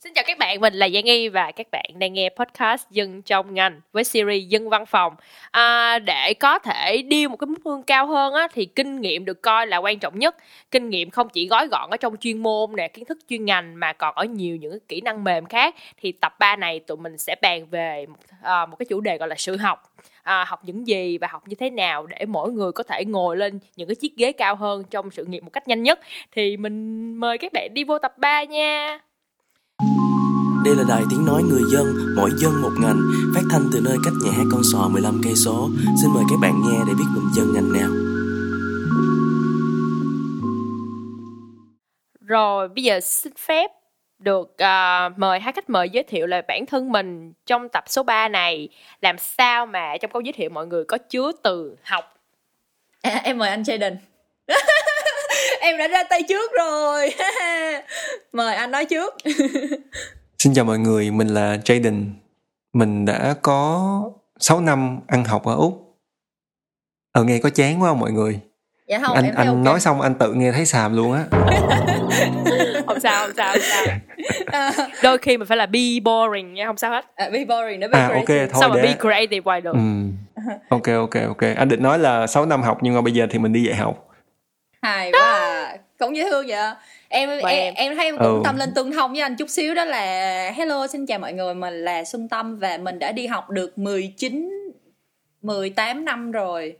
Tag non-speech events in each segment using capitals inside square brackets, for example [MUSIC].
Xin chào các bạn, mình là Giang Nghi và các bạn đang nghe podcast Dân trong ngành với series Dân văn phòng. À, để có thể đi một cái mức lương cao hơn á, thì kinh nghiệm được coi là quan trọng nhất. Kinh nghiệm không chỉ gói gọn ở trong chuyên môn nè, kiến thức chuyên ngành mà còn ở nhiều những kỹ năng mềm khác. Thì tập 3 này tụi mình sẽ bàn về một, à, một cái chủ đề gọi là sự học. À, học những gì và học như thế nào để mỗi người có thể ngồi lên những cái chiếc ghế cao hơn trong sự nghiệp một cách nhanh nhất. Thì mình mời các bạn đi vô tập 3 nha. Đây là đài tiếng nói người dân, mỗi dân một ngành, phát thanh từ nơi cách nhà hát con sò 15 cây số. Xin mời các bạn nghe để biết mình dân ngành nào. Rồi bây giờ xin phép được uh, mời hai khách mời giới thiệu là bản thân mình trong tập số 3 này. Làm sao mà trong câu giới thiệu mọi người có chứa từ học? À, em mời anh Jaden. [LAUGHS] Em đã ra tay trước rồi. [LAUGHS] Mời anh nói trước [LAUGHS] Xin chào mọi người, mình là Jaden. Mình đã có 6 năm ăn học ở Úc. Ờ nghe có chán quá không mọi người? Dạ không, anh em anh okay. nói xong anh tự nghe thấy xàm luôn á. [LAUGHS] không sao không sao không sao đôi khi mình phải là be boring nha không sao hết à, be boring nó be à creative. ok thôi sao mà để be creative hoài được ừ. ok ok ok anh định nói là 6 năm học nhưng mà bây giờ thì mình đi dạy học hài quá à. cũng dễ thương vậy em em, em. em thấy em cũng ừ. tâm linh tương thông với anh chút xíu đó là hello xin chào mọi người mình là Xuân Tâm và mình đã đi học được 19 18 năm rồi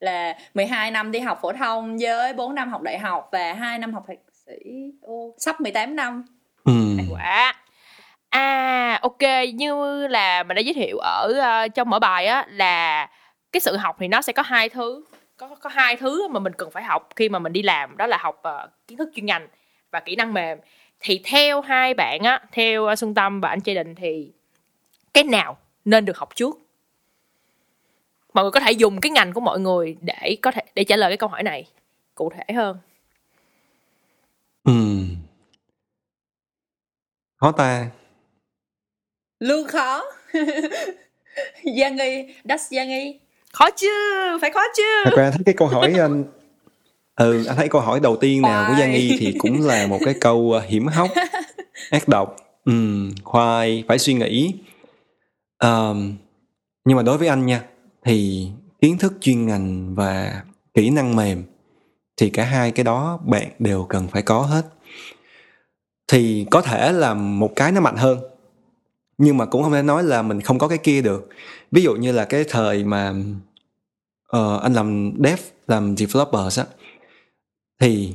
là 12 năm đi học phổ thông với 4 năm học đại học và 2 năm học thạc sĩ Ô, sắp 18 năm ừ. quả à ok như là mình đã giới thiệu ở uh, trong mở bài á là cái sự học thì nó sẽ có hai thứ có có hai thứ mà mình cần phải học khi mà mình đi làm đó là học uh, kiến thức chuyên ngành và kỹ năng mềm. Thì theo hai bạn á theo uh, xuân tâm và anh Trai Định thì cái nào nên được học trước? Mọi người có thể dùng cái ngành của mọi người để có thể để trả lời cái câu hỏi này cụ thể hơn. Ừ. khó ta. Luôn khó. [LAUGHS] Giang Nghi that's Giang Nghi khó chứ phải khó chứ thật ra thấy cái câu hỏi anh ừ anh thấy câu hỏi đầu tiên nào của Giang Nghi thì cũng là một cái câu uh, hiểm hóc [LAUGHS] ác độc. Ừ, khoai phải suy nghĩ. Um, nhưng mà đối với anh nha thì kiến thức chuyên ngành và kỹ năng mềm thì cả hai cái đó bạn đều cần phải có hết. Thì có thể là một cái nó mạnh hơn nhưng mà cũng không thể nói là mình không có cái kia được. Ví dụ như là cái thời mà uh, anh làm dev làm developers á thì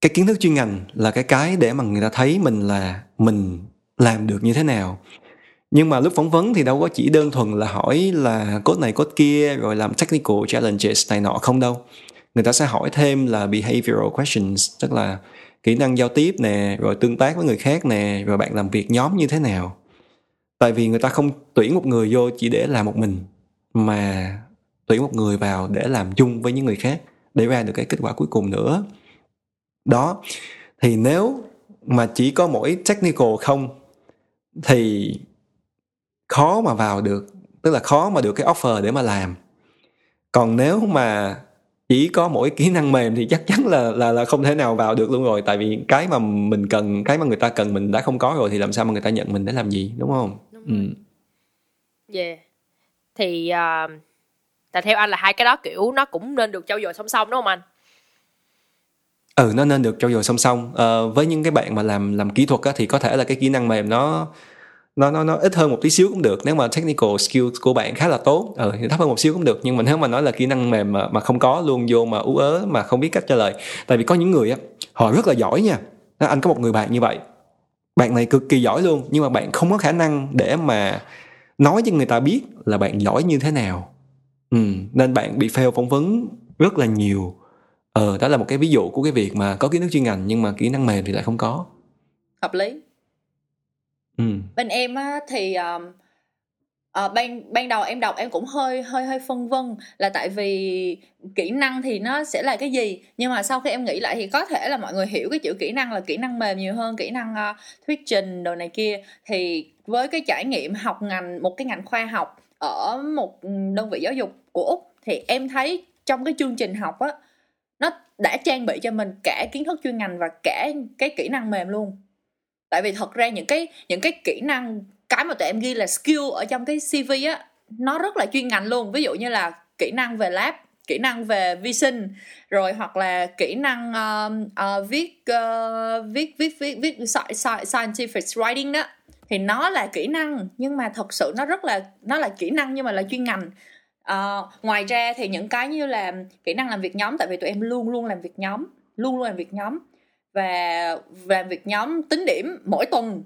cái kiến thức chuyên ngành là cái cái để mà người ta thấy mình là mình làm được như thế nào. Nhưng mà lúc phỏng vấn thì đâu có chỉ đơn thuần là hỏi là code này code kia rồi làm technical challenges này nọ không đâu. Người ta sẽ hỏi thêm là behavioral questions tức là kỹ năng giao tiếp nè rồi tương tác với người khác nè rồi bạn làm việc nhóm như thế nào. Tại vì người ta không tuyển một người vô chỉ để làm một mình mà tuyển một người vào để làm chung với những người khác để ra được cái kết quả cuối cùng nữa. Đó thì nếu mà chỉ có mỗi technical không thì khó mà vào được tức là khó mà được cái offer để mà làm. Còn nếu mà chỉ có mỗi kỹ năng mềm thì chắc chắn là là là không thể nào vào được luôn rồi tại vì cái mà mình cần cái mà người ta cần mình đã không có rồi thì làm sao mà người ta nhận mình để làm gì đúng không? Đúng ừ. yeah. Thì uh, tại theo anh là hai cái đó kiểu nó cũng nên được trau dồi song song đúng không anh? Ừ nó nên được trau dồi song song. À, với những cái bạn mà làm làm kỹ thuật á, thì có thể là cái kỹ năng mềm nó nó nó nó ít hơn một tí xíu cũng được. Nếu mà technical skill của bạn khá là tốt ừ, thì thấp hơn một xíu cũng được. Nhưng mà nếu mà nói là kỹ năng mềm mà, mà không có luôn vô mà ú ớ mà không biết cách trả lời. Tại vì có những người á họ rất là giỏi nha. Anh có một người bạn như vậy. Bạn này cực kỳ giỏi luôn nhưng mà bạn không có khả năng để mà nói cho người ta biết là bạn giỏi như thế nào ừ, nên bạn bị fail phỏng vấn rất là nhiều. Ờ đó là một cái ví dụ của cái việc mà có kiến thức chuyên ngành nhưng mà kỹ năng mềm thì lại không có. Hợp lý. Ừ. bên em á, thì um, uh, ban ban đầu em đọc em cũng hơi hơi hơi phân vân là tại vì kỹ năng thì nó sẽ là cái gì nhưng mà sau khi em nghĩ lại thì có thể là mọi người hiểu cái chữ kỹ năng là kỹ năng mềm nhiều hơn kỹ năng uh, thuyết trình đồ này kia. Thì với cái trải nghiệm học ngành một cái ngành khoa học ở một đơn vị giáo dục của úc thì em thấy trong cái chương trình học á nó đã trang bị cho mình cả kiến thức chuyên ngành và cả cái kỹ năng mềm luôn. Tại vì thật ra những cái những cái kỹ năng cái mà tụi em ghi là skill ở trong cái cv á nó rất là chuyên ngành luôn. Ví dụ như là kỹ năng về lab kỹ năng về vi sinh rồi hoặc là kỹ năng uh, uh, viết, uh, viết viết viết viết scientific writing đó. Thì nó là kỹ năng nhưng mà thật sự nó rất là nó là kỹ năng nhưng mà là chuyên ngành à, ngoài ra thì những cái như là kỹ năng làm việc nhóm tại vì tụi em luôn luôn làm việc nhóm luôn luôn làm việc nhóm. Và làm việc nhóm tính điểm mỗi tuần.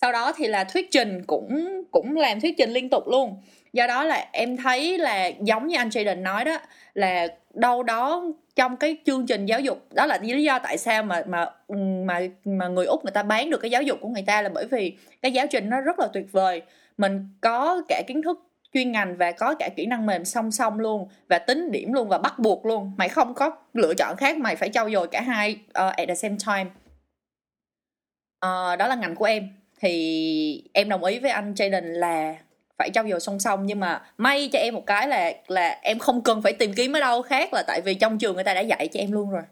Sau đó thì là thuyết trình cũng cũng làm thuyết trình liên tục luôn. Do đó là em thấy là giống như anh Jaden nói đó là đâu đó trong cái chương trình giáo dục đó là lý do tại sao mà mà mà mà người úc người ta bán được cái giáo dục của người ta là bởi vì cái giáo trình nó rất là tuyệt vời. Mình có cả kiến thức chuyên ngành và có cả kỹ năng mềm song song luôn và tính điểm luôn và bắt buộc luôn. Mày không có lựa chọn khác mày phải trau dồi cả hai uh, at the same time. Uh, đó là ngành của em. Thì em đồng ý với anh Jaden là phải trau dồi song song nhưng mà may cho em một cái là là em không cần phải tìm kiếm ở đâu khác là tại vì trong trường người ta đã dạy cho em luôn rồi.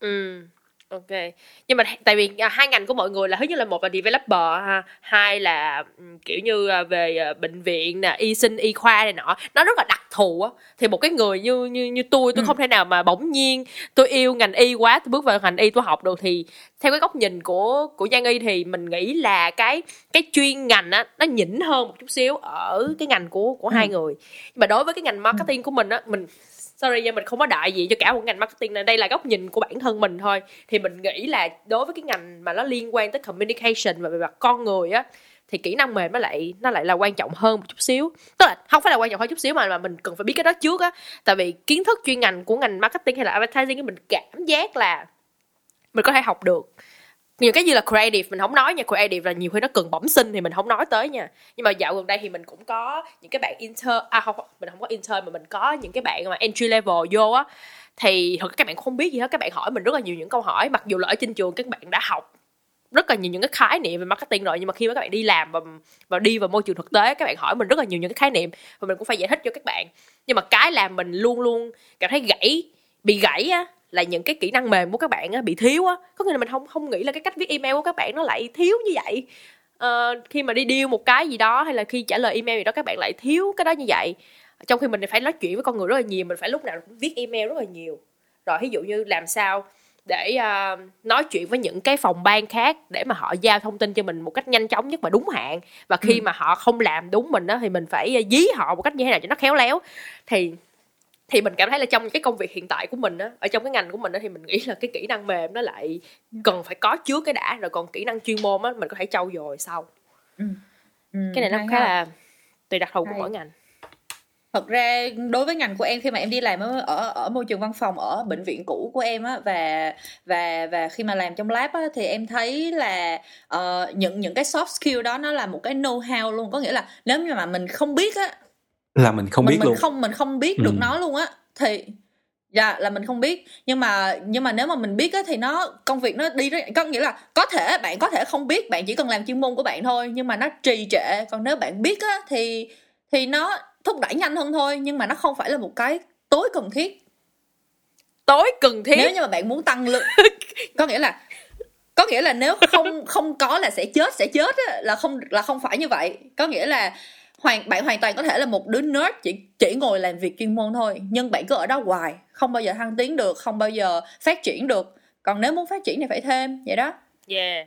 Ừ ok. Nhưng mà tại vì à, hai ngành của mọi người là thứ nhất là một là developer ha hai là kiểu như à, về à, bệnh viện nè y sinh y khoa này nọ. Nó rất là đặc thù á. Thì một cái người như như như tôi tôi ừ. không thể nào mà bỗng nhiên tôi yêu ngành y quá tôi bước vào ngành y tôi học được thì theo cái góc nhìn của của Giang Y thì mình nghĩ là cái cái chuyên ngành á nó nhỉnh hơn một chút xíu ở cái ngành của của ừ. hai người. Nhưng mà đối với cái ngành marketing của mình á mình sorry nha mình không có đại gì cho cả một ngành marketing này đây là góc nhìn của bản thân mình thôi. Thì mình nghĩ là đối với cái ngành mà nó liên quan tới communication và về mặt con người á, thì kỹ năng mềm nó lại nó lại là quan trọng hơn một chút xíu. Tức là không phải là quan trọng hơn chút xíu mà mà mình cần phải biết cái đó trước á. Tại vì kiến thức chuyên ngành của ngành marketing hay là advertising mình cảm giác là mình có thể học được nhiều cái như là creative, mình không nói nha, creative là nhiều khi nó cần bẩm sinh thì mình không nói tới nha. Nhưng mà dạo gần đây thì mình cũng có những cái bạn intern à không mình không có intern mà mình có những cái bạn mà entry level vô á. Thì thật các bạn không biết gì hết, các bạn hỏi mình rất là nhiều những câu hỏi. Mặc dù là ở trên trường các bạn đã học rất là nhiều những cái khái niệm về marketing rồi, nhưng mà khi mà các bạn đi làm và và đi vào môi trường thực tế, các bạn hỏi mình rất là nhiều những cái khái niệm và mình cũng phải giải thích cho các bạn. Nhưng mà cái làm mình luôn luôn cảm thấy gãy, bị gãy á là những cái kỹ năng mềm của các bạn bị thiếu á. Có nghĩa là mình không không nghĩ là cái cách viết email của các bạn nó lại thiếu như vậy. Uh, khi mà đi deal một cái gì đó hay là khi trả lời email gì đó các bạn lại thiếu cái đó như vậy. Trong khi mình phải nói chuyện với con người rất là nhiều mình phải lúc nào cũng viết email rất là nhiều. Rồi ví dụ như làm sao để uh, nói chuyện với những cái phòng ban khác để mà họ giao thông tin cho mình một cách nhanh chóng nhất và đúng hạn. Và khi ừ. mà họ không làm đúng mình đó thì mình phải dí họ một cách như thế nào cho nó khéo léo. Thì thì mình cảm thấy là trong cái công việc hiện tại của mình á ở trong cái ngành của mình á thì mình nghĩ là cái kỹ năng mềm nó lại cần phải có trước cái đã rồi còn kỹ năng chuyên môn á mình có thể trau dồi sau. Ừ. Ừ, cái này nó khá là tùy đặc thù của mỗi ngành. Thật ra đối với ngành của em khi mà em đi làm ở ở, ở môi trường văn phòng ở bệnh viện cũ của em á và và và khi mà làm trong lab á thì em thấy là uh, những những cái soft skill đó nó là một cái know how luôn. Có nghĩa là nếu như mà mình không biết á là mình không mình, biết mình luôn. không mình không biết được ừ. nó luôn á. Thì dạ là mình không biết. Nhưng mà nhưng mà nếu mà mình biết á thì nó công việc nó đi có nghĩa là có thể bạn có thể không biết bạn chỉ cần làm chuyên môn của bạn thôi nhưng mà nó trì trệ. Còn nếu bạn biết á thì thì nó thúc đẩy nhanh hơn thôi nhưng mà nó không phải là một cái tối cần thiết. Tối cần thiết? Nếu như mà bạn muốn tăng lượng [LAUGHS] có nghĩa là có nghĩa là nếu không không có là sẽ chết sẽ chết á, là không là không phải như vậy. Có nghĩa là hoàn bạn hoàn toàn có thể là một đứa nerd chỉ chỉ ngồi làm việc chuyên môn thôi. Nhưng bạn cứ ở đó hoài không bao giờ thăng tiến được không bao giờ phát triển được. Còn nếu muốn phát triển thì phải thêm vậy đó. Yeah.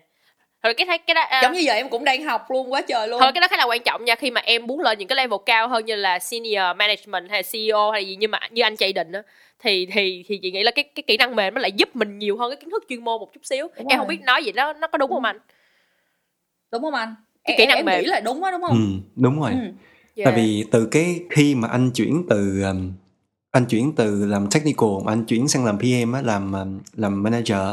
Thôi cái cái đó uh, giống như giờ em cũng đang học luôn quá trời luôn. Thôi cái đó khá là quan trọng nha khi mà em muốn lên những cái level cao hơn như là senior management hay CEO hay gì nhưng mà như anh chạy định á thì thì thì chị nghĩ là cái cái kỹ năng mềm nó lại giúp mình nhiều hơn cái kiến thức chuyên môn một chút xíu. Đúng em rồi. không biết nói gì đó nó có đúng, đúng. không anh? Đúng không anh cái kỹ năng em mềm. nghĩ là đúng đó đúng không ừ, đúng rồi ừ. yeah. tại vì từ cái khi mà anh chuyển từ um, anh chuyển từ làm technical anh chuyển sang làm PM á làm um, làm manager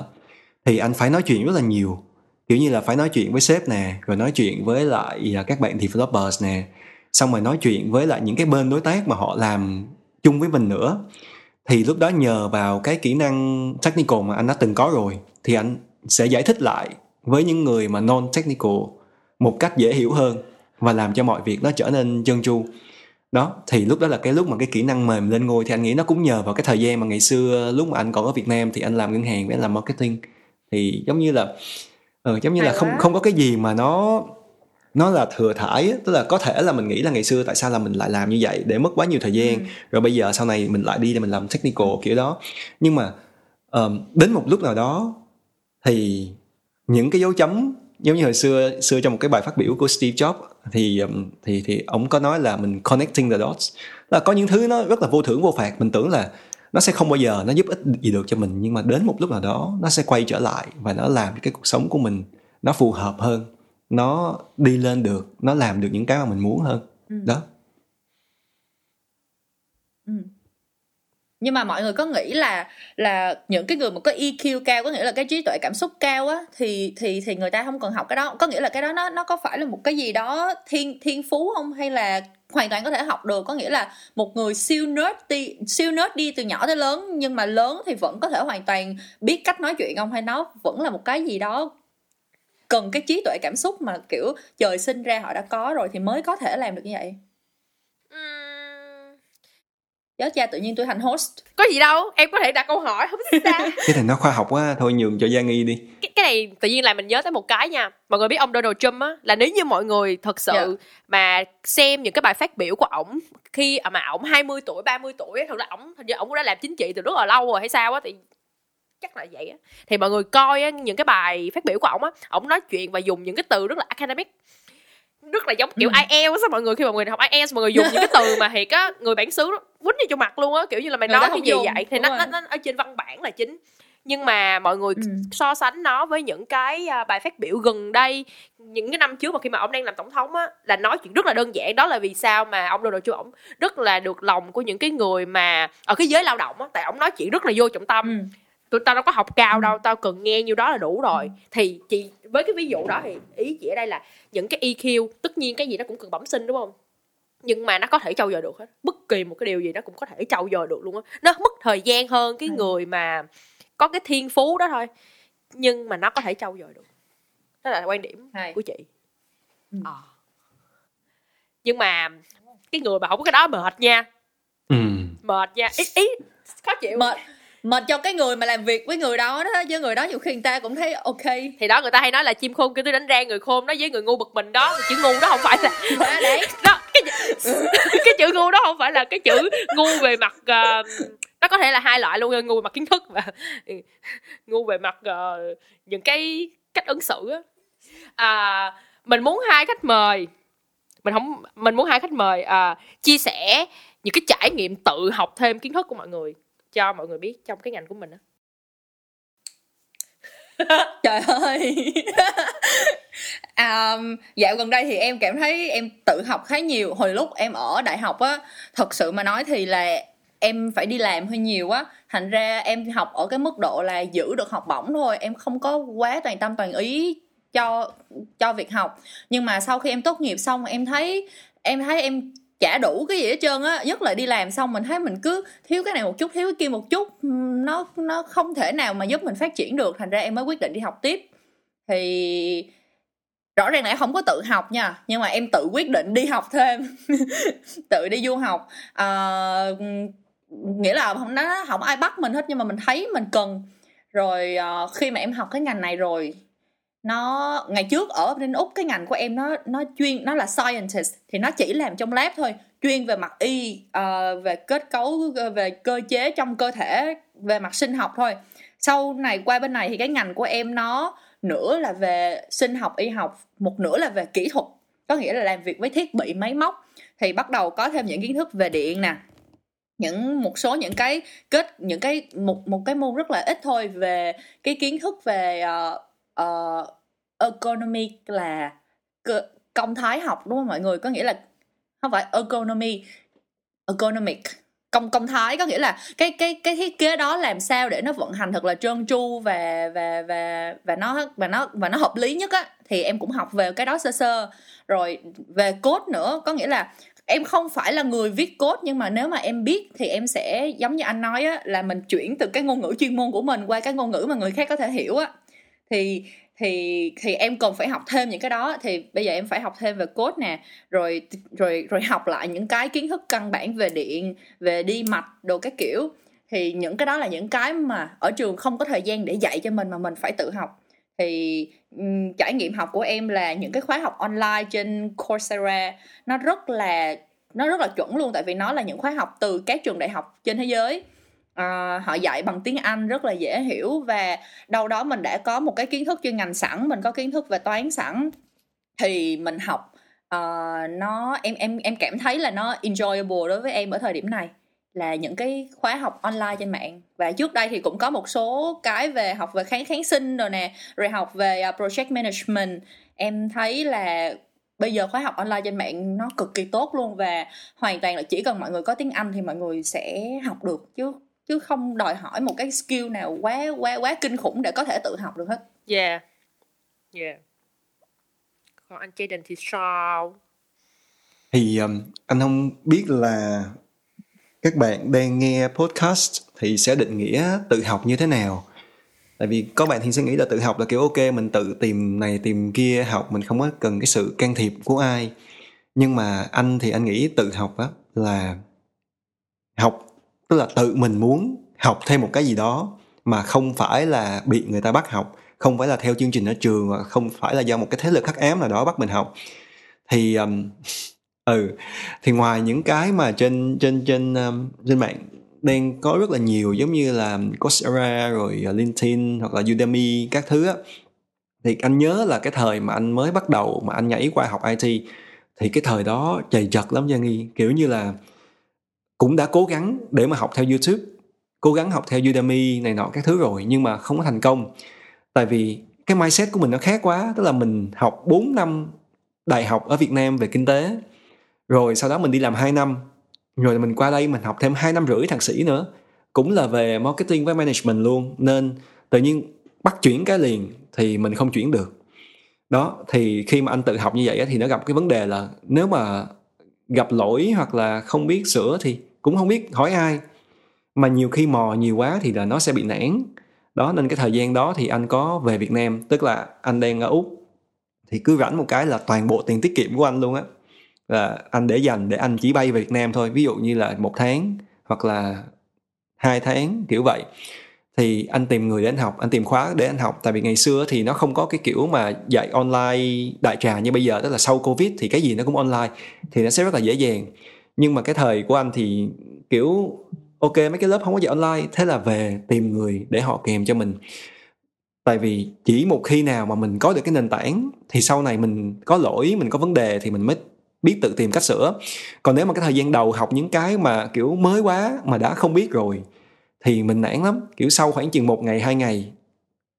thì anh phải nói chuyện rất là nhiều kiểu như là phải nói chuyện với sếp nè rồi nói chuyện với lại à, các bạn developers nè xong rồi nói chuyện với lại những cái bên đối tác mà họ làm chung với mình nữa thì lúc đó nhờ vào cái kỹ năng technical mà anh đã từng có rồi thì anh sẽ giải thích lại với những người mà non technical một cách dễ hiểu hơn và làm cho mọi việc nó trở nên trơn tru. Đó thì lúc đó là cái lúc mà cái kỹ năng mềm lên ngôi thì anh nghĩ nó cũng nhờ vào cái thời gian mà ngày xưa lúc mà anh còn ở Việt Nam thì anh làm ngân hàng với anh làm marketing. Thì giống như là ừ, giống như Hay là không quá. không có cái gì mà nó nó là thừa thải tức là có thể là mình nghĩ là ngày xưa tại sao là mình lại làm như vậy để mất quá nhiều thời gian. Ừ. rồi bây giờ sau này mình lại đi để mình làm technical kiểu đó. Nhưng mà ờm, đến một lúc nào đó thì những cái dấu chấm giống như hồi xưa xưa trong một cái bài phát biểu của Steve Jobs thì ừm, thì thì ông có nói là mình connecting the dots là có những thứ nó rất là vô thưởng vô phạt mình tưởng là nó sẽ không bao giờ nó giúp ích gì được cho mình nhưng mà đến một lúc nào đó nó sẽ quay trở lại và nó làm cái cuộc sống của mình nó phù hợp hơn nó đi lên được nó làm được những cái mà mình muốn hơn Ừ. đó Ừ nhưng mà mọi người có nghĩ là là những cái người mà có EQ cao, có nghĩa là cái trí tuệ cảm xúc cao á, thì thì thì người ta không cần học cái đó. Có nghĩa là cái đó nó nó có phải là một cái gì đó thiên thiên phú không? Hay là hoàn toàn có thể học được? Có nghĩa là một người siêu nerd đi, siêu nerd đi từ nhỏ tới lớn, nhưng mà lớn thì vẫn có thể hoàn toàn biết cách nói chuyện không? Hay nó vẫn là một cái gì đó cần cái trí tuệ cảm xúc mà, kiểu, trời sinh ra họ đã có rồi thì mới có thể làm được như vậy? Giáo cha tự nhiên tôi thành host. Có gì đâu em có thể đặt câu hỏi không sao. [LAUGHS] Cái này nó khoa học quá thôi nhường cho Giang Nghi đi. Cái, cái này tự nhiên làm mình nhớ tới một cái nha. Mọi người biết ông Donald Trump á là nếu như mọi người thật sự Dạ. mà xem những cái bài phát biểu của ổng khi mà ổng 20 tuổi 30 tuổi á, thật ra ổng hình như ổng cũng đã làm chính trị từ rất là lâu rồi hay sao á thì chắc là vậy á. Thì mọi người coi á, những cái bài phát biểu của ổng á ổng nói chuyện và dùng những cái từ rất là academic. Rất là giống kiểu Ừ. IELTS á mọi người khi mà mọi người học IELTS mọi người dùng những cái từ mà thiệt á người bản xứ quýnh vô cho mặt luôn á kiểu như là mày Người nói cái gì dùng, vậy thì nó, nó nó ở trên văn bản là chính. Nhưng mà mọi người Ừ. so sánh nó với những cái à, bài phát biểu gần đây những cái năm trước mà khi mà ông đang làm tổng thống á là nói chuyện rất là đơn giản. Đó là vì sao mà ông Donald Trump ổng rất là được lòng của những cái người mà ở cái giới lao động á tại ông nói chuyện rất là vô trọng tâm. Ừ. tụi tao đâu có học cao đâu tao cần nghe nhiêu đó là đủ rồi. Thì chị với cái ví dụ đó thì ý chị ở đây là những cái EQ tất nhiên cái gì nó cũng cần bẩm sinh đúng không? Nhưng mà nó có thể trau dồi được hết bất kỳ một cái điều gì nó cũng có thể trau dồi được luôn á nó mất thời gian hơn cái Ừ. người mà có cái thiên phú đó thôi nhưng mà nó có thể trau dồi được đó là quan điểm Hay. của chị Ừ. Ờ. nhưng mà cái người mà không có cái đó mệt nha ừ. mệt nha ý ý khó chịu mệt mệt cho cái người mà làm việc với người đó đó chứ người đó nhiều khi người ta cũng thấy ok. Thì đó người ta hay nói là chim khôn kêu tôi đánh rang người khôn nói với người ngu bực mình đó. Chữ ngu đó không phải là [LAUGHS] À, đấy. [LAUGHS] Đó cái, chữ- [LAUGHS] cái chữ ngu đó không phải là cái chữ ngu về mặt ờ, nó có thể là hai loại luôn ngu về mặt kiến thức và ngu về mặt ờ, những cái cách ứng xử á. À, mình muốn hai khách mời. Mình không mình muốn hai khách mời à, chia sẻ những cái trải nghiệm tự học thêm kiến thức của mọi người cho mọi người biết trong cái ngành của mình á. [LAUGHS] Trời ơi. Um, dạo gần đây thì em cảm thấy em tự học khá nhiều. Hồi lúc em ở đại học á thật sự mà nói thì là em phải đi làm hơi nhiều á. Thành ra em học ở cái mức độ là giữ được học bổng thôi em không có quá toàn tâm toàn ý cho cho việc học. Nhưng mà sau khi em tốt nghiệp xong em thấy em thấy em chả đủ cái gì hết trơn á nhất là đi làm xong mình thấy mình cứ thiếu cái này một chút thiếu cái kia một chút ừ, nó nó không thể nào mà giúp mình phát triển được thành ra em mới quyết định đi học tiếp. Thì rõ ràng là em không có tự học nha nhưng mà em tự quyết định đi học thêm [LAUGHS] tự đi du học. À, nghĩa là không nó không ai bắt mình hết nhưng mà mình thấy mình cần. Rồi uh, khi mà em học cái ngành này rồi nó ngày trước ở bên úc cái ngành của em nó nó chuyên nó là scientist thì nó chỉ làm trong lab thôi chuyên về mặt y uh, về kết cấu ờ, về cơ chế trong cơ thể về mặt sinh học thôi. Sau này qua bên này thì cái ngành của em nó nửa là về sinh học y học một nửa là về kỹ thuật. Có nghĩa là làm việc với thiết bị máy móc. Thì bắt đầu có thêm những kiến thức về điện nè. Những một số những cái kết những cái một một cái môn rất là ít thôi về cái kiến thức về uh, Ờ, uh, economic là công thái học đúng không mọi người? Có nghĩa là không phải economy economic. Công công thái có nghĩa là cái cái cái thiết kế đó làm sao để nó vận hành thật là trơn tru và và và và nó và nó và nó hợp lý nhất á. Thì em cũng học về cái đó sơ sơ. Rồi về code nữa có nghĩa là em không phải là người viết code nhưng mà nếu mà em biết thì em sẽ giống như anh nói á là mình chuyển từ cái ngôn ngữ chuyên môn của mình qua cái ngôn ngữ mà người khác có thể hiểu á thì thì thì em cần phải học thêm những cái đó. Thì bây giờ em phải học thêm về code nè rồi rồi rồi học lại những cái kiến thức căn bản về điện về đi mạch đồ cái kiểu. Thì những cái đó là những cái mà ở trường không có thời gian để dạy cho mình mà mình phải tự học. Thì um, trải nghiệm học của em là những cái khóa học online trên Coursera nó rất là nó rất là chuẩn luôn. Tại vì nó là những khóa học từ các trường đại học trên thế giới. Ờ, họ dạy bằng tiếng Anh rất là dễ hiểu và đâu đó mình đã có một cái kiến thức chuyên ngành sẵn mình có kiến thức về toán sẵn thì mình học. Uh, nó em em em cảm thấy là nó enjoyable đối với em ở thời điểm này là những cái khóa học online trên mạng. Và trước đây thì cũng có một số cái về học về kháng kháng sinh rồi nè rồi học về à, project management. Em thấy là bây giờ khóa học online trên mạng nó cực kỳ tốt luôn và hoàn toàn là chỉ cần mọi người có tiếng Anh thì mọi người sẽ học được chứ chứ không đòi hỏi một cái skill nào quá quá quá kinh khủng để có thể tự học được hết. Yeah. Yeah. Còn anh Jaden thì sao? Thì um, anh không biết là các bạn đang nghe podcast thì sẽ định nghĩa tự học như thế nào tại vì có bạn thì sẽ nghĩ là tự học là kiểu ok mình tự tìm này tìm kia học mình không có cần cái sự can thiệp của ai nhưng mà anh thì anh nghĩ tự học á là học tức là tự mình muốn học thêm một cái gì đó mà không phải là bị người ta bắt học không phải là theo chương trình ở trường và không phải là do một cái thế lực khắc ám nào đó bắt mình học. Thì um, [LAUGHS] ừ thì ngoài những cái mà trên trên trên um, trên mạng đang có rất là nhiều giống như là Coursera rồi uh, LinkedIn hoặc là Udemy các thứ á thì anh nhớ là cái thời mà anh mới bắt đầu mà anh nhảy qua học IT thì cái thời đó chầy chật lắm Giang Nghi. Kiểu như là cũng đã cố gắng để mà học theo YouTube, cố gắng học theo Udemy này nọ các thứ rồi nhưng mà không có thành công. Tại vì cái mindset của mình nó khác quá, tức là mình học 4 năm đại học ở Việt Nam về kinh tế, rồi sau đó mình đi làm 2 năm, rồi mình qua đây mình học thêm 2 năm rưỡi thạc sĩ nữa, cũng là về marketing với management luôn. Nên tự nhiên bắt chuyển cái liền thì mình không chuyển được. Đó, thì khi mà anh tự học như vậy thì nó gặp cái vấn đề là nếu mà gặp lỗi hoặc là không biết sửa thì cũng không biết hỏi ai. Mà nhiều khi mò nhiều quá thì là nó sẽ bị nản. Đó, nên cái thời gian đó thì anh có về Việt Nam, tức là anh đang ở úc. Thì cứ rảnh một cái là toàn bộ tiền tiết kiệm của anh luôn á. Là anh để dành để anh chỉ bay về Việt Nam thôi, ví dụ như là một tháng hoặc là hai tháng, kiểu vậy thì anh tìm người để anh học, anh tìm khóa để anh học. Tại vì ngày xưa thì nó không có cái kiểu mà dạy online đại trà như bây giờ, tức là sau covid thì cái gì nó cũng online, thì nó sẽ rất là dễ dàng. Nhưng mà cái thời của anh thì, kiểu, ok, mấy cái lớp không có dạy online, thế là về tìm người để họ kèm cho mình. Tại vì chỉ một khi nào mà mình có được cái nền tảng thì sau này mình có lỗi, mình có vấn đề thì mình mới biết tự tìm cách sửa. Còn nếu mà cái thời gian đầu học những cái mà kiểu mới quá mà đã không biết rồi thì mình nản lắm. Kiểu sau khoảng chừng một ngày hai ngày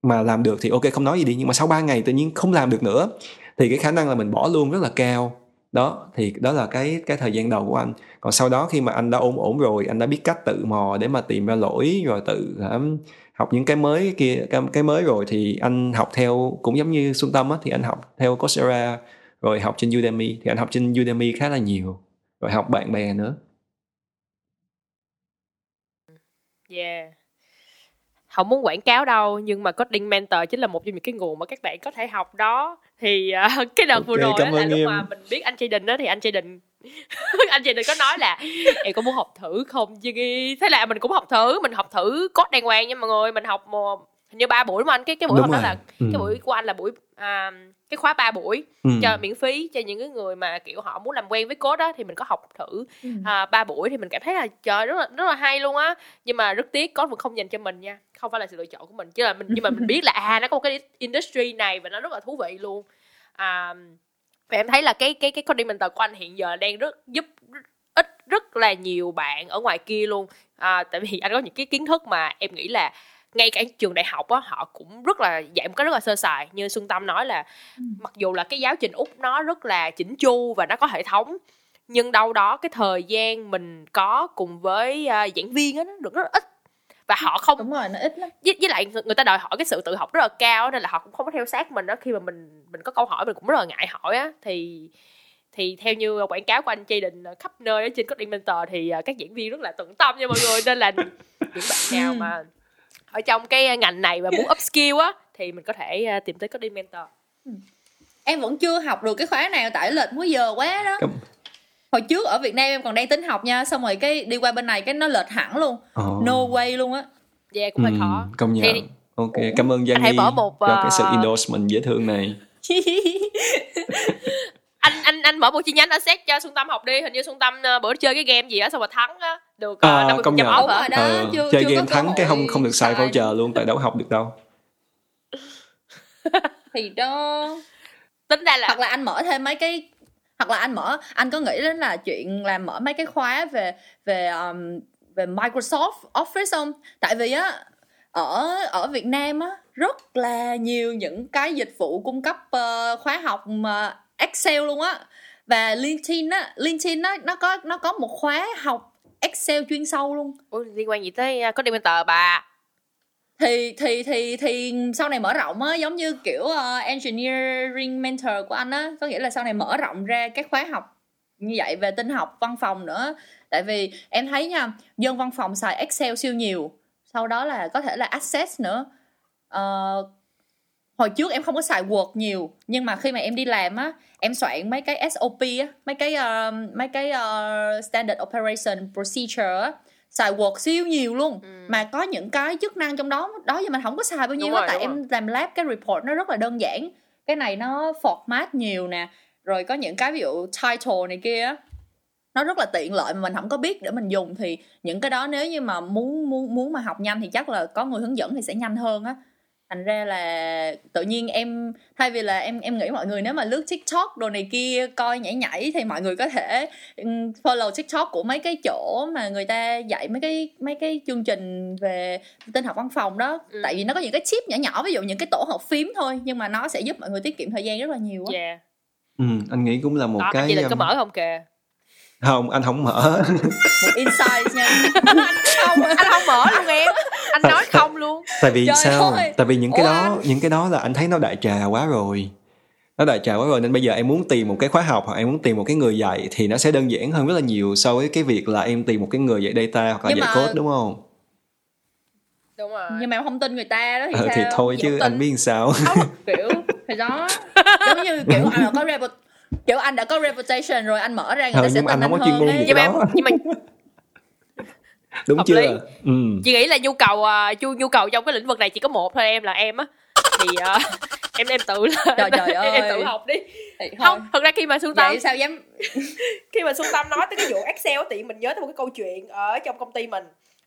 mà làm được thì ok không nói gì đi nhưng mà sau ba ngày tự nhiên không làm được nữa thì cái khả năng là mình bỏ luôn rất là cao. Đó thì đó là cái cái thời gian đầu của anh. Còn sau đó khi mà anh đã ổn ổn rồi anh đã biết cách tự mò để mà tìm ra lỗi rồi tự um, học những cái mới kia cái, cái mới rồi thì anh học theo cũng giống như xuân tâm á thì anh học theo coursera rồi học trên udemy thì anh học trên udemy khá là nhiều rồi học bạn bè nữa. Yeah. Không muốn quảng cáo đâu nhưng mà coding mentor chính là một trong những cái nguồn mà các bạn có thể học đó. Thì uh, [LAUGHS] cái đợt okay, vừa rồi đó là lúc em. mà mình biết anh Jaden đó thì anh Jaden [LAUGHS] anh Jaden có nói là em có muốn học thử không? Chứ thế là mình cũng học thử mình học thử code đàng hoàng nha mọi người. Mình học một hình như ba buổi mà anh cái cái buổi hôm đó là ừ. cái buổi của anh là buổi à, cái khóa ba buổi ừ. cho miễn phí cho những cái người mà kiểu họ muốn làm quen với code đó thì mình có học thử ừ. à, ba buổi thì mình cảm thấy là trời rất là rất là hay luôn á nhưng mà rất tiếc code vẫn không dành cho mình nha không phải là sự lựa chọn của mình chứ là mình nhưng mà mình biết là à nó có một cái industry này và nó rất là thú vị luôn à, và em thấy là cái cái cái coding mentor của anh hiện giờ đang rất giúp ít rất là nhiều bạn ở ngoài kia luôn à, tại vì anh có những cái kiến thức mà em nghĩ là ngay cả trường đại học á họ cũng rất là dạy một cái rất là sơ sài. Như xuân tâm nói là ừ. mặc dù là cái giáo trình úc nó rất là chỉnh chu và nó có hệ thống nhưng đâu đó cái thời gian mình có cùng với uh, giảng viên á nó được rất là ít. Và họ không đúng rồi nó ít lắm. với, với lại người ta đòi hỏi cái sự tự học rất là cao nên là họ cũng không có theo sát mình đó khi mà mình mình có câu hỏi mình cũng rất là ngại hỏi á thì thì theo như quảng cáo của anh Chi Định khắp nơi ở trên Coding Mentor thì uh, các diễn viên rất là tận tâm nha mọi người. Nên là những bạn nào mà ở trong cái ngành này và muốn upskill á thì mình có thể à, tìm tới coding mentor. Ừ. em vẫn chưa học được cái khóa nào tại lệch múi giờ quá đó. Cảm... hồi trước ở Việt Nam em còn đang tính học nha xong rồi cái đi qua bên này cái nó lệch hẳn luôn. Oh. no way luôn á. Dạ yeah, cũng hơi ừ, khó. công nhận. Thì ok cảm ơn Giang hãy mở một, cho cái sự ờ, endorsement dễ thương này [LAUGHS] anh anh anh mở một chi nhánh ở xét cho Xuân Tâm học đi. Hình như Xuân Tâm ờ, bữa chơi cái game gì á xong rồi thắng á. Được À, uh, 50 công nhận. off hả. Ờ, chưa- chơi chưa game thắng cái không không được xài voucher luôn tại đâu học được đâu. [LAUGHS] Thì đó. Tính ra là hoặc là anh mở thêm mấy cái hoặc là anh mở anh có nghĩ đến là chuyện là mở mấy cái khóa về về um, về Microsoft Office không? Tại vì á ở ở Việt Nam á rất là nhiều những cái dịch vụ cung cấp ờ, khóa học mà Excel luôn á. Và LinkedIn á LinkedIn á nó có nó có một khóa học Excel chuyên sâu luôn. Ủa, liên quan gì tới uh, có đi bên tờ bà? Thì thì thì thì sau này mở rộng á giống như kiểu ờ, engineering mentor của anh á có nghĩa là sau này mở rộng ra các khóa học như vậy về tin học văn phòng nữa. Tại vì em thấy nha dân văn phòng xài excel siêu nhiều sau đó là có thể là access nữa. Ờ, hồi trước em không có xài word nhiều nhưng mà khi mà em đi làm á em soạn mấy cái sop á mấy cái ờ, mấy cái ờ, standard operation procedure á xài word siêu nhiều luôn. Mà có những cái chức năng trong đó đó giờ mình không có xài bao nhiêu á rồi, tại em làm lab cái report nó rất là đơn giản. Cái này nó format nhiều nè rồi có những cái ví dụ title này kia nó rất là tiện lợi mà mình không có biết để mình dùng. Thì những cái đó nếu như mà muốn muốn muốn mà học nhanh thì chắc là có người hướng dẫn thì sẽ nhanh hơn á thành ra là tự nhiên em thay vì là em em nghĩ mọi người nếu mà lướt tiktok đồ này kia coi nhảy nhảy thì mọi người có thể follow tiktok của mấy cái chỗ mà người ta dạy mấy cái mấy cái chương trình về tin học văn phòng đó Ừ. tại vì nó có những cái chip nhỏ nhỏ ví dụ những cái tổ hợp phím thôi nhưng mà nó sẽ giúp mọi người tiết kiệm thời gian rất là nhiều á yeah. ừ, anh nghĩ cũng là một đó cái chị định có um, mở không kìa không anh không mở. Một insight nha. [LAUGHS] Không anh không mở luôn em. Anh nói không luôn. tại vì Trời sao? ơi! tại vì những cái Ủa đó anh? những cái đó là anh thấy nó đại trà quá rồi. Nó đại trà quá rồi nên bây giờ em muốn tìm một cái khóa học hoặc em muốn tìm một cái người dạy thì nó sẽ đơn giản hơn rất là nhiều so với cái việc là em tìm một cái người dạy data hoặc là Nhưng dạy mà- code đúng không? Đúng rồi. Nhưng mà em không tin người ta đó thì ờ, sao? thì thôi chứ anh biết sao. Không kiểu thì đó. Giống như kiểu anh đã có repu- kiểu anh đã có reputation rồi anh mở ra người ta sẽ tin anh không anh có chuyên hơn gì nhưng mà em đó. nhưng mà [LAUGHS] đúng Hợp chưa lý. ừ. chị nghĩ là nhu cầu chu nhu cầu trong cái lĩnh vực này chỉ có một thôi em là em á thì à, [LAUGHS] em em tự là [LAUGHS] Trời, trời ơi. em tự học đi Thì thôi. không thật ra khi mà xuân tâm vậy sao dám khi mà Xuân Tâm nói tới cái vụ Excel á, thì mình nhớ tới một cái câu chuyện ở trong công ty mình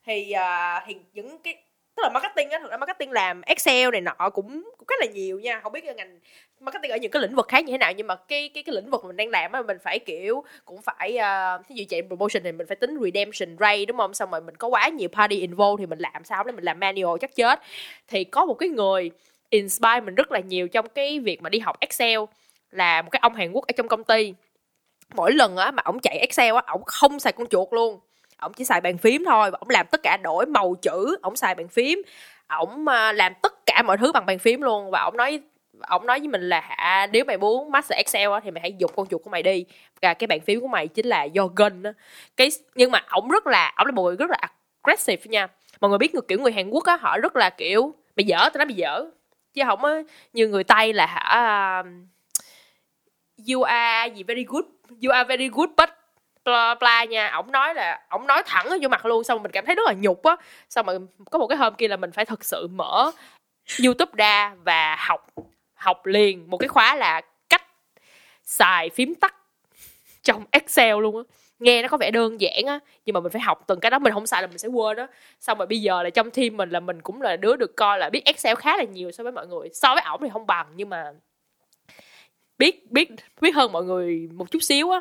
thì à, thì những cái tức là marketing á thực ra marketing làm Excel này nọ cũng cũng rất là nhiều nha không biết cái ngành marketing ở những cái lĩnh vực khác như thế nào nhưng mà cái cái cái lĩnh vực mình đang làm á mình phải kiểu cũng phải ờ, uh, ví dụ chạy promotion thì mình phải tính redemption rate đúng không? Xong rồi mình có quá nhiều party involved thì mình làm sao để mình làm manual chắc chết. Thì có một cái người inspire mình rất là nhiều trong cái việc mà đi học Excel là một cái ông Hàn Quốc ở trong công ty. Mỗi lần á mà ổng chạy Excel á ổng không xài con chuột luôn. Ổng chỉ xài bàn phím thôi và ổng làm tất cả đổi màu chữ ổng xài bàn phím. Ổng ờ, làm tất cả mọi thứ bằng bàn phím luôn và ổng nói ổng nói với mình là hả nếu mày muốn master Excel á thì mày hãy dục con chuột của mày đi. Và cái bàn phím của mày chính là do gần, á. Cái nhưng mà ổng rất là ổng là một người rất là aggressive nha. Mọi người biết người kiểu người Hàn Quốc á họ rất là kiểu mày dở tao nói mày dở. Chứ không á như người Tây là hả um, you are gì very good you are very good but bla bla nha. Ổng nói là ổng nói thẳng vô mặt luôn xong mình cảm thấy rất là nhục á. Xong rồi có một cái hôm kia là mình phải thực sự mở youtube ra và học học liền một cái khóa là cách xài phím tắt trong excel luôn á. Nghe nó có vẻ đơn giản á, nhưng mà mình phải học từng cái đó, mình không xài là mình sẽ quên đó xong rồi bây giờ là trong team mình là mình cũng là đứa được coi là biết excel khá là nhiều so với mọi người. So với ổng thì không bằng, nhưng mà biết biết biết hơn mọi người một chút xíu á.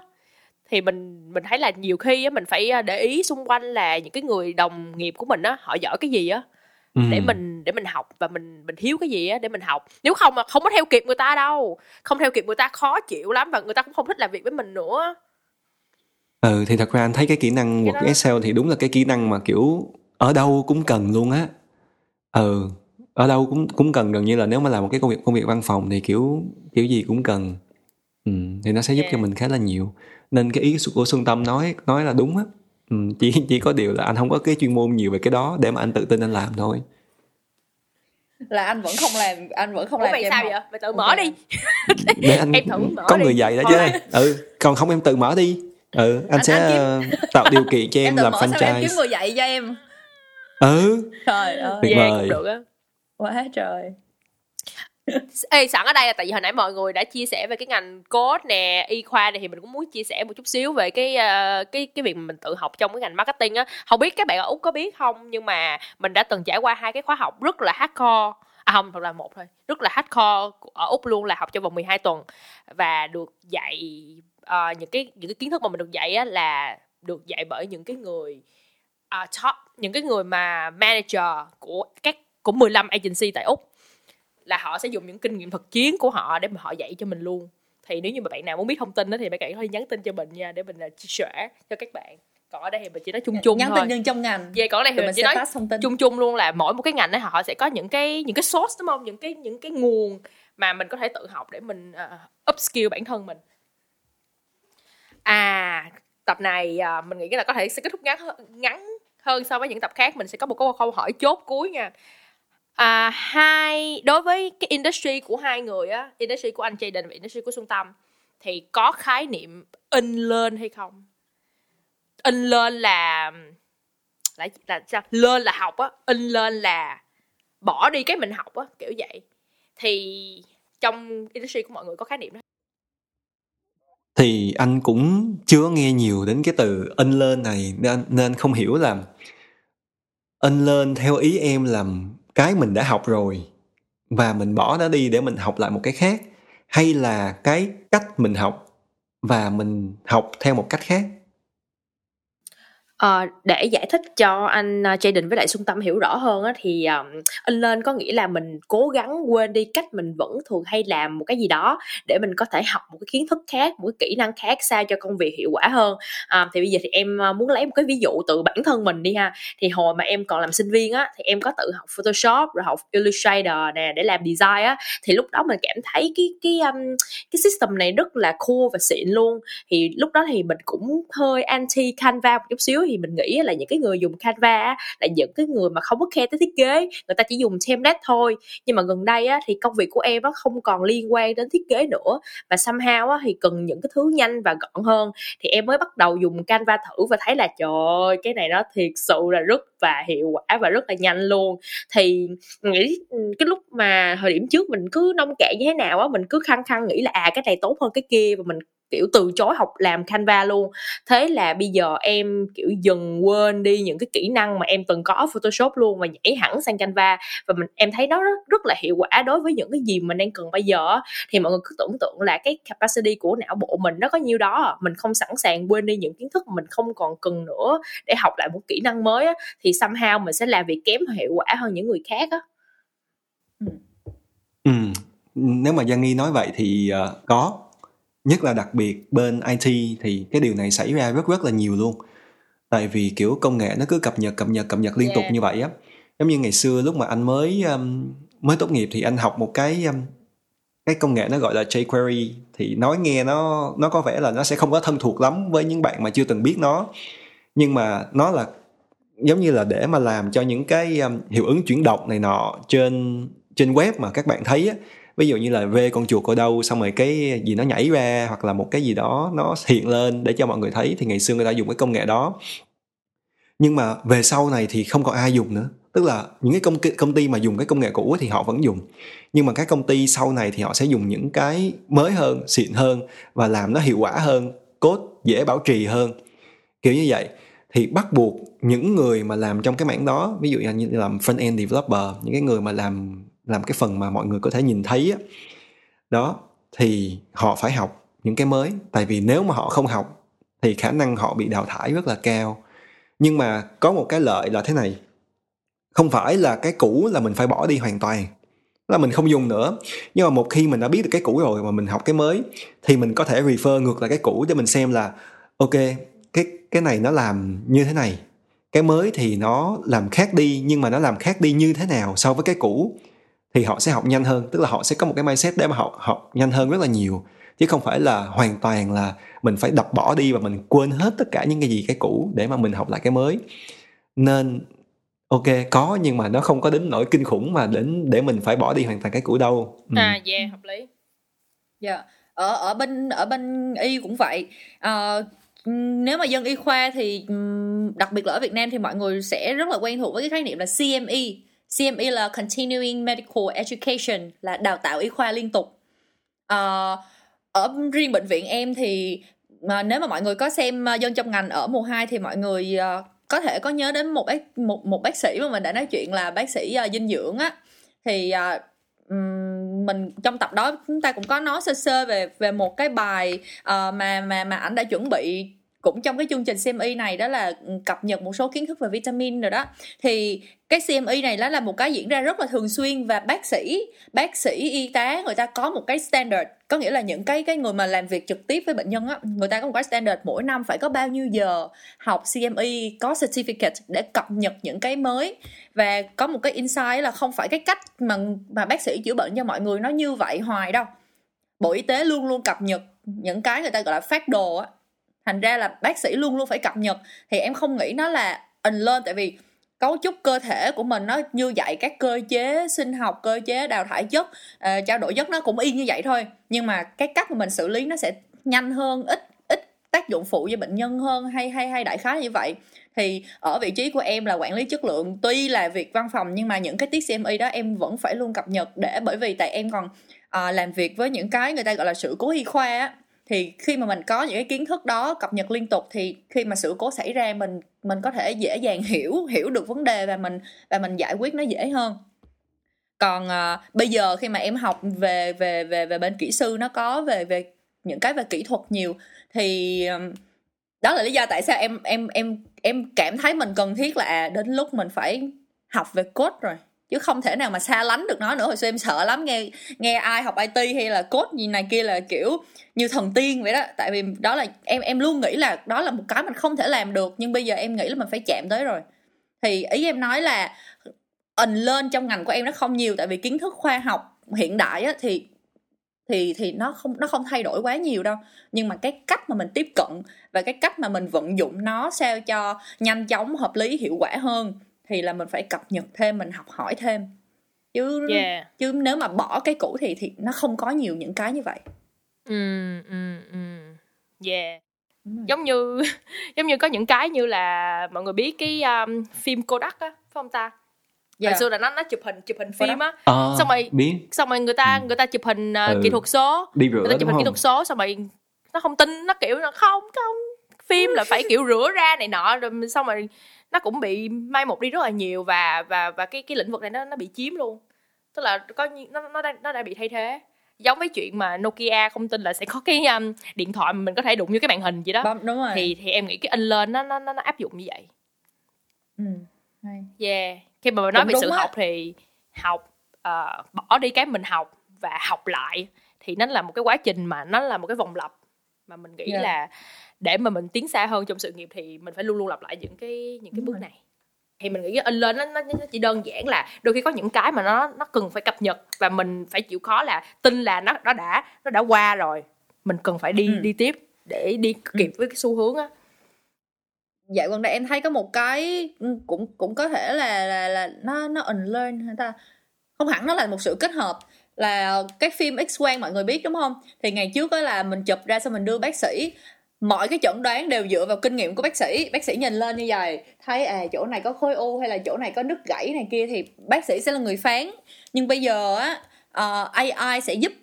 Thì mình mình thấy là nhiều khi á mình phải à, để ý xung quanh là những cái người đồng nghiệp của mình á, họ giỏi cái gì á. Ừ. để mình để mình học và mình mình thiếu cái gì á để mình học. Nếu không mà không có theo kịp người ta đâu. Không theo kịp người ta khó chịu lắm và người ta cũng không thích làm việc với mình nữa. Ừ thì thật ra anh thấy cái kỹ năng Cái đó- Excel thì đúng là cái kỹ năng mà kiểu ở đâu cũng cần luôn á. Ừ ở đâu cũng cũng cần. Gần như là nếu mà làm một cái công việc công việc văn phòng thì kiểu kiểu gì cũng cần. Ừ, thì nó sẽ giúp Yeah. cho mình khá là nhiều. Nên cái ý của Xuân Tâm nói nói là đúng á ừ, chỉ chỉ có điều là anh không có cái chuyên môn nhiều về cái đó để mà anh tự tin anh làm thôi. Là anh vẫn không làm anh vẫn không ủa làm mày cho em sao học. vậy? Mày tự mở đi. [LAUGHS] Để anh Em thử mở có đi. người dạy đó chứ. Ừ còn không em tự mở đi. Ừ anh, Anh- sẽ anh kiếm- ờ, tạo điều kiện cho em, em tự làm mở sao em kiếm franchise. người dạy cho em. Ừ. Trời ơi. Tuyệt vời. được á. Quá trời [LAUGHS] Ê, sẵn ở đây là tại vì hồi nãy mọi người đã chia sẻ về cái ngành code nè y khoa này thì mình cũng muốn chia sẻ một chút xíu về cái uh, cái cái việc mình tự học trong cái ngành marketing á. Không biết các bạn ở úc có biết không nhưng mà mình đã từng trải qua hai cái khóa học rất là hardcore. À không thật là một thôi. Rất là hardcore ở úc luôn là học trong vòng 12 tuần. Và được dạy uh, những cái những cái kiến thức mà mình được dạy á là được dạy bởi những cái người uh, top những cái người mà manager của các của 15 agency tại úc là họ sẽ dùng những kinh nghiệm thực chiến của họ để mà họ dạy cho mình luôn. Thì nếu như mà bạn nào muốn biết thông tin đó thì bạn thể nhắn tin cho mình nha để mình chia sẻ cho các bạn. Còn ở đây thì mình chỉ nói chung chung nhắn thôi. tin nhân trong ngành. Về còn ở đây thì Tụi mình, mình chỉ nói thông tin. chung chung luôn là mỗi một cái ngành ấy họ sẽ có những cái những cái source đúng không? Những cái những cái nguồn mà mình có thể tự học để mình uh, upskill bản thân mình. À tập này uh, mình nghĩ là có thể sẽ kết thúc ngắn hơn, ngắn hơn so với những tập khác. Mình sẽ có một câu hỏi chốt cuối nha à, hai đối với cái industry của hai người á industry của anh Jaden và industry của Xuân Tâm thì có khái niệm in lên hay không? In lên là là là sao? Lên là học á in lên là bỏ đi cái mình học á kiểu vậy. Thì trong industry của mọi người có khái niệm đó. Thì anh cũng chưa nghe nhiều đến cái từ in lên này nên nên không hiểu là in lên theo ý em làm cái mình đã học rồi và mình bỏ nó đi để mình học lại một cái khác, hay là cái cách mình học và mình học theo một cách khác? À, để giải thích cho anh ờ, Jaden với lại Xuân Tâm hiểu rõ hơn á, thì um, anh lên có nghĩa là mình cố gắng quên đi cách mình vẫn thường hay làm một cái gì đó để mình có thể học một cái kiến thức khác, một cái kỹ năng khác sao cho công việc hiệu quả hơn. À, thì bây giờ thì em muốn lấy một cái ví dụ từ bản thân mình đi ha. Thì hồi mà em còn làm sinh viên á thì em có tự học Photoshop rồi học Illustrator nè để làm design á thì lúc đó mình cảm thấy cái cái um, cái system này rất là cool và xịn luôn. Thì lúc đó thì mình cũng hơi anti Canva một chút xíu thì mình nghĩ là những cái người dùng Canva là những cái người mà không có khe tới thiết kế người ta chỉ dùng template thôi. Nhưng mà gần đây á, thì công việc của em á, không còn liên quan đến thiết kế nữa. Và somehow á, thì cần những cái thứ nhanh và gọn hơn. Thì em mới bắt đầu dùng Canva thử và thấy là trời ơi cái này nó thiệt sự là rất và hiệu quả và rất là nhanh luôn. Thì nghĩ cái lúc mà thời điểm trước mình cứ nông cạn như thế nào á mình cứ khăng khăng nghĩ là à cái này tốt hơn cái kia và mình kiểu từ chối học làm Canva luôn. Thế là bây giờ em kiểu dần quên đi những cái kỹ năng mà em từng có Photoshop luôn và nhảy hẳn sang Canva. Và mình em thấy nó rất, rất là hiệu quả đối với những cái gì mình đang cần bây giờ thì mọi người cứ tưởng tượng là cái capacity của não bộ mình nó có nhiêu đó mình không sẵn sàng quên đi những kiến thức mà mình không còn cần nữa để học lại một kỹ năng mới á, thì somehow mình sẽ làm việc kém hiệu quả hơn những người khác á. Ừ. nếu mà Giang Nghi nói vậy thì uh, có nhất là đặc biệt bên IT thì cái điều này xảy ra rất rất là nhiều luôn. Tại vì kiểu công nghệ nó cứ cập nhật cập nhật cập nhật liên yeah. tục như vậy á. Giống như ngày xưa lúc mà anh mới um, mới tốt nghiệp thì anh học một cái um, cái công nghệ nó gọi là jQuery thì nói nghe nó nó có vẻ là nó sẽ không có thân thuộc lắm với những bạn mà chưa từng biết nó. Nhưng mà nó là giống như là để mà làm cho những cái um, hiệu ứng chuyển động này nọ trên trên web mà các bạn thấy á ví dụ như là về con chuột ở đâu, xong rồi cái gì nó nhảy ra, hoặc là một cái gì đó nó hiện lên để cho mọi người thấy, thì ngày xưa người ta dùng cái công nghệ đó. Nhưng mà về sau này thì không còn ai dùng nữa. Tức là những cái công công ty mà dùng cái công nghệ cũ thì họ vẫn dùng. Nhưng mà các công ty sau này thì họ sẽ dùng những cái mới hơn, xịn hơn và làm nó hiệu quả hơn cốt dễ bảo trì hơn. Kiểu như vậy. Thì bắt buộc những người mà làm trong cái mảng đó, ví dụ như làm front end developer, những cái người mà làm làm cái phần mà mọi người có thể nhìn thấy á. Đó, thì họ phải học những cái mới. Tại vì nếu mà họ không học, thì khả năng họ bị đào thải rất là cao. Nhưng mà có một cái lợi là thế này, không phải là cái cũ là mình phải bỏ đi hoàn toàn, là mình không dùng nữa. Nhưng mà một khi mình đã biết được cái cũ rồi mà mình học cái mới, thì mình có thể refer ngược lại cái cũ để mình xem là, ok, cái cái này nó làm như thế này. Cái mới thì nó làm khác đi, nhưng mà nó làm khác đi như thế nào so với cái cũ? Thì họ sẽ học nhanh hơn. Tức là họ sẽ có một cái mindset để mà họ học nhanh hơn rất là nhiều. Chứ không phải là hoàn toàn là mình phải đập bỏ đi và mình quên hết tất cả những cái gì cái cũ để mà mình học lại cái mới. Nên ok có nhưng mà nó không có đến nỗi kinh khủng mà đến để mình phải bỏ đi hoàn toàn cái cũ đâu. Ừ. à yeah hợp lý. Dạ yeah. ở ở bên ở bên y cũng vậy. Uh, nếu mà dân y khoa thì đặc biệt là ở Việt Nam thì mọi người sẽ rất là quen thuộc với cái khái niệm là CME CME là Continuing Medical Education là đào tạo y khoa liên tục. À, ở riêng bệnh viện em thì mà nếu mà mọi người có xem ờ, dân trong ngành ở mùa 2 thì mọi người ờ, có thể có nhớ đến một bác một một bác sĩ mà mình đã nói chuyện là bác sĩ dinh dưỡng á. Thì mình trong tập đó chúng ta cũng có nói sơ sơ về về một cái bài mà mà mà ảnh đã chuẩn bị cũng trong cái chương trình CME này đó là ừ, cập nhật một số kiến thức về vitamin rồi đó. Thì cái CME này nó là một cái diễn ra rất là thường xuyên và bác sĩ bác sĩ y tá người ta có một cái standard, có nghĩa là những cái cái người mà làm việc trực tiếp với bệnh nhân á, người ta có một cái standard mỗi năm phải có bao nhiêu giờ học CME có certificate để cập nhật những cái mới. Và có một cái insight là không phải cái cách mà mà bác sĩ chữa bệnh cho mọi người nó như vậy hoài đâu. Bộ y tế luôn luôn cập nhật những cái người ta gọi là phát đồ á thành ra là bác sĩ luôn luôn phải cập nhật. Thì em không nghĩ nó là lên tại vì cấu trúc cơ thể của mình nó như vậy các cơ chế sinh học cơ chế đào thải chất uh, trao đổi chất nó cũng y như vậy thôi. Nhưng mà cái cách mà mình xử lý nó sẽ nhanh hơn ít ít tác dụng phụ cho bệnh nhân hơn hay hay hay đại khái như vậy. Thì ở vị trí của em là quản lý chất lượng tuy là việc văn phòng nhưng mà những cái tiết CME đó em vẫn phải luôn cập nhật để bởi vì tại em còn uh, làm việc với những cái người ta gọi là sự cố y khoa á thì khi mà mình có những cái kiến thức đó cập nhật liên tục thì khi mà sự cố xảy ra mình mình có thể dễ dàng hiểu hiểu được vấn đề và mình và mình giải quyết nó dễ hơn. Còn à, bây giờ khi mà em học về về về về bên kỹ sư nó có về về những cái về kỹ thuật nhiều thì ờ, đó là lý do tại sao em em em em cảm thấy mình cần thiết là à, đến lúc mình phải học về code rồi chứ không thể nào mà xa lánh được nó nữa. Hồi xưa em sợ lắm nghe nghe ai học IT hay là code gì này kia là kiểu như thần tiên vậy đó. Tại vì đó là em em luôn nghĩ là đó là một cái mình không thể làm được. Nhưng bây giờ em nghĩ là mình phải chạm tới rồi. Thì ý em nói là ẩn lên trong ngành của em nó không nhiều. Tại vì kiến thức khoa học hiện đại á, thì thì thì nó không nó không thay đổi quá nhiều đâu. Nhưng mà cái cách mà mình tiếp cận và cái cách mà mình vận dụng nó sao cho nhanh chóng hợp lý hiệu quả hơn thì là mình phải cập nhật thêm mình học hỏi thêm chứ yeah. chứ nếu mà bỏ cái cũ thì thì nó không có nhiều những cái như vậy ừ ừ ừ yeah giống như [LAUGHS] giống như có những cái như là mọi người biết cái um, phim Kodak á phải không ta yeah. hồi xưa là nó nó chụp hình chụp hình phim á à, xong rồi biết. xong rồi người ta người ta chụp hình uh, ừ. kỹ thuật số đi rửa người ta chụp hình không? kỹ thuật số xong rồi nó không tin nó kiểu là không không phim là phải kiểu rửa ra này nọ rồi xong rồi nó cũng bị mai một đi rất là nhiều và và và cái cái lĩnh vực này nó nó bị chiếm luôn tức là có nó nó đang nó đã bị thay thế giống với chuyện mà Nokia không tin là sẽ có cái um, điện thoại mà mình có thể đụng như cái màn hình gì đó đúng rồi. thì thì em nghĩ cái in lên nó nó nó áp dụng như vậy ừ. yeah khi mà nói về sự á. học thì học uh, bỏ đi cái mình học và học lại thì nó là một cái quá trình mà nó là một cái vòng lặp mà mình nghĩ yeah. là để mà mình tiến xa hơn trong sự nghiệp thì mình phải luôn luôn lặp lại những cái những cái Đúng bước rồi. này thì mình nghĩ cái in lên nó, nó nó chỉ đơn giản là đôi khi có những cái mà nó nó cần phải cập nhật và mình phải chịu khó là tin là nó nó đã nó đã qua rồi mình cần phải đi ừ. đi tiếp để đi kịp ừ. với cái xu hướng á dạ gần đây em thấy có một cái cũng cũng có thể là là là nó nó unlearn hay ta không hẳn nó là một sự kết hợp là cái phim X quang mọi người biết đúng không thì ngày trước đó là mình chụp ra xong mình đưa bác sĩ mọi cái chẩn đoán đều dựa vào kinh nghiệm của bác sĩ. Bác sĩ nhìn lên như vậy thấy à chỗ này có khối u hay là chỗ này có nứt gãy này kia thì bác sĩ sẽ là người phán. Nhưng bây giờ á ờ, uh, AI sẽ giúp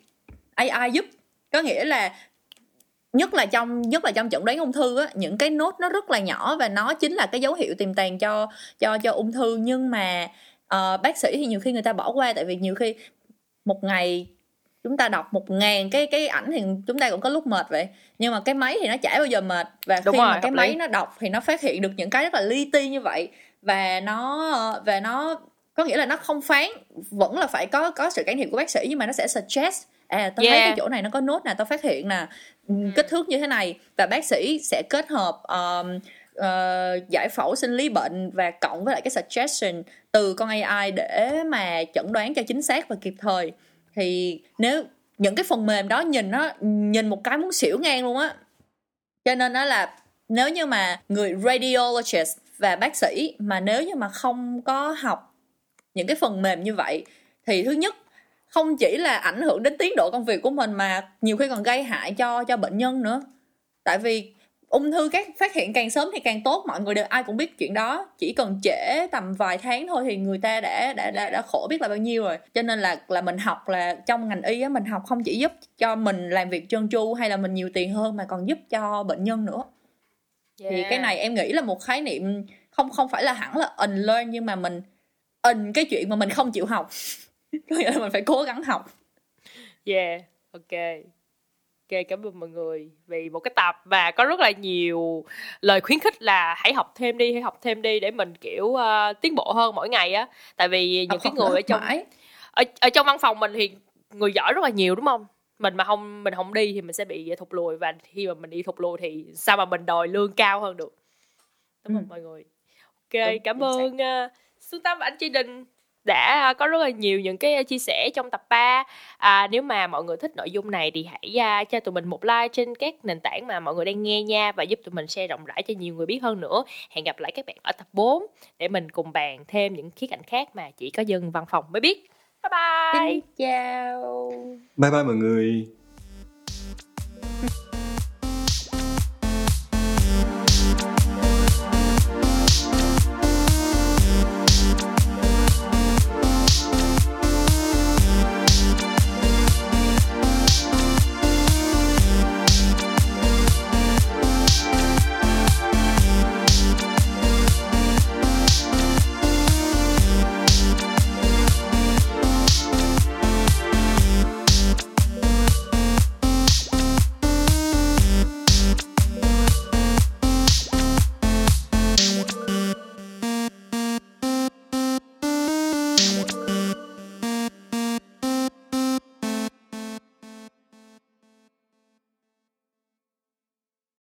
AI giúp. Có nghĩa là nhất là trong nhất là trong chẩn đoán ung thư á những cái nốt nó rất là nhỏ và nó chính là cái dấu hiệu tiềm tàng cho cho cho ung thư. Nhưng mà uh, bác sĩ thì nhiều khi người ta bỏ qua tại vì nhiều khi một ngày chúng ta đọc một ngàn cái cái ảnh thì chúng ta cũng có lúc mệt vậy nhưng mà cái máy thì nó chả bao giờ mệt và Đúng khi rồi, mà cái máy lý. nó đọc thì nó phát hiện được những cái rất là li ti như vậy và nó và nó có nghĩa là nó không phán vẫn là phải có có sự can thiệp của bác sĩ nhưng mà nó sẽ suggest à tao yeah. thấy cái chỗ này nó có nốt nè tao phát hiện nè ừ. kích thước như thế này và bác sĩ sẽ kết hợp um, uh, giải phẫu sinh lý bệnh và cộng với lại cái suggestion từ con AI để mà chẩn đoán cho chính xác và kịp thời thì nếu những cái phần mềm đó nhìn nó, nhìn một cái muốn xỉu ngang luôn á. Cho nên nó là nếu như mà người radiologist và bác sĩ mà nếu như mà không có học những cái phần mềm như vậy, thì thứ nhất, không chỉ là ảnh hưởng đến tiến độ công việc của mình mà nhiều khi còn gây hại cho cho bệnh nhân nữa. Tại vì ung thư các phát hiện càng sớm thì càng tốt mọi người đều ai cũng biết chuyện đó. Chỉ cần trễ tầm vài tháng thôi thì người ta đã đã đã, đã khổ biết là bao nhiêu rồi. Cho nên là là mình học là trong ngành y á mình học không chỉ giúp cho mình làm việc trơn tru hay là mình nhiều tiền hơn mà còn giúp cho bệnh nhân nữa. Yeah. thì cái này em nghĩ là một khái niệm không không phải là hẳn là unlearn nhưng mà mình in cái chuyện mà mình không chịu học. [LAUGHS] Có nghĩa là mình phải cố gắng học. Yeah ok Ok, cảm ơn mọi người vì một cái tập và có rất là nhiều lời khuyến khích là hãy học thêm đi, hãy học thêm đi để mình kiểu uh, tiến bộ hơn mỗi ngày á. Tại vì những cái người ở trong ở, ở trong văn phòng mình thì người giỏi rất là nhiều đúng không? Mình mà không mình không đi thì mình sẽ bị thụt lùi và khi mà mình đi thụt lùi thì sao mà mình đòi lương cao hơn được. Cảm ơn ừ. mọi người. Ok, đúng, cảm ơn uh, Xuân Tâm và anh Tri Đình đã có rất là nhiều những cái chia sẻ trong tập 3 à, nếu mà mọi người thích nội dung này thì hãy cho tụi mình một like trên các nền tảng mà mọi người đang nghe nha và giúp tụi mình share rộng rãi cho nhiều người biết hơn nữa. Hẹn gặp lại các bạn ở tập 4 để mình cùng bàn thêm những khía cạnh khác mà chỉ có dân văn phòng mới biết. Bye bye! Xin chào! Bye bye mọi người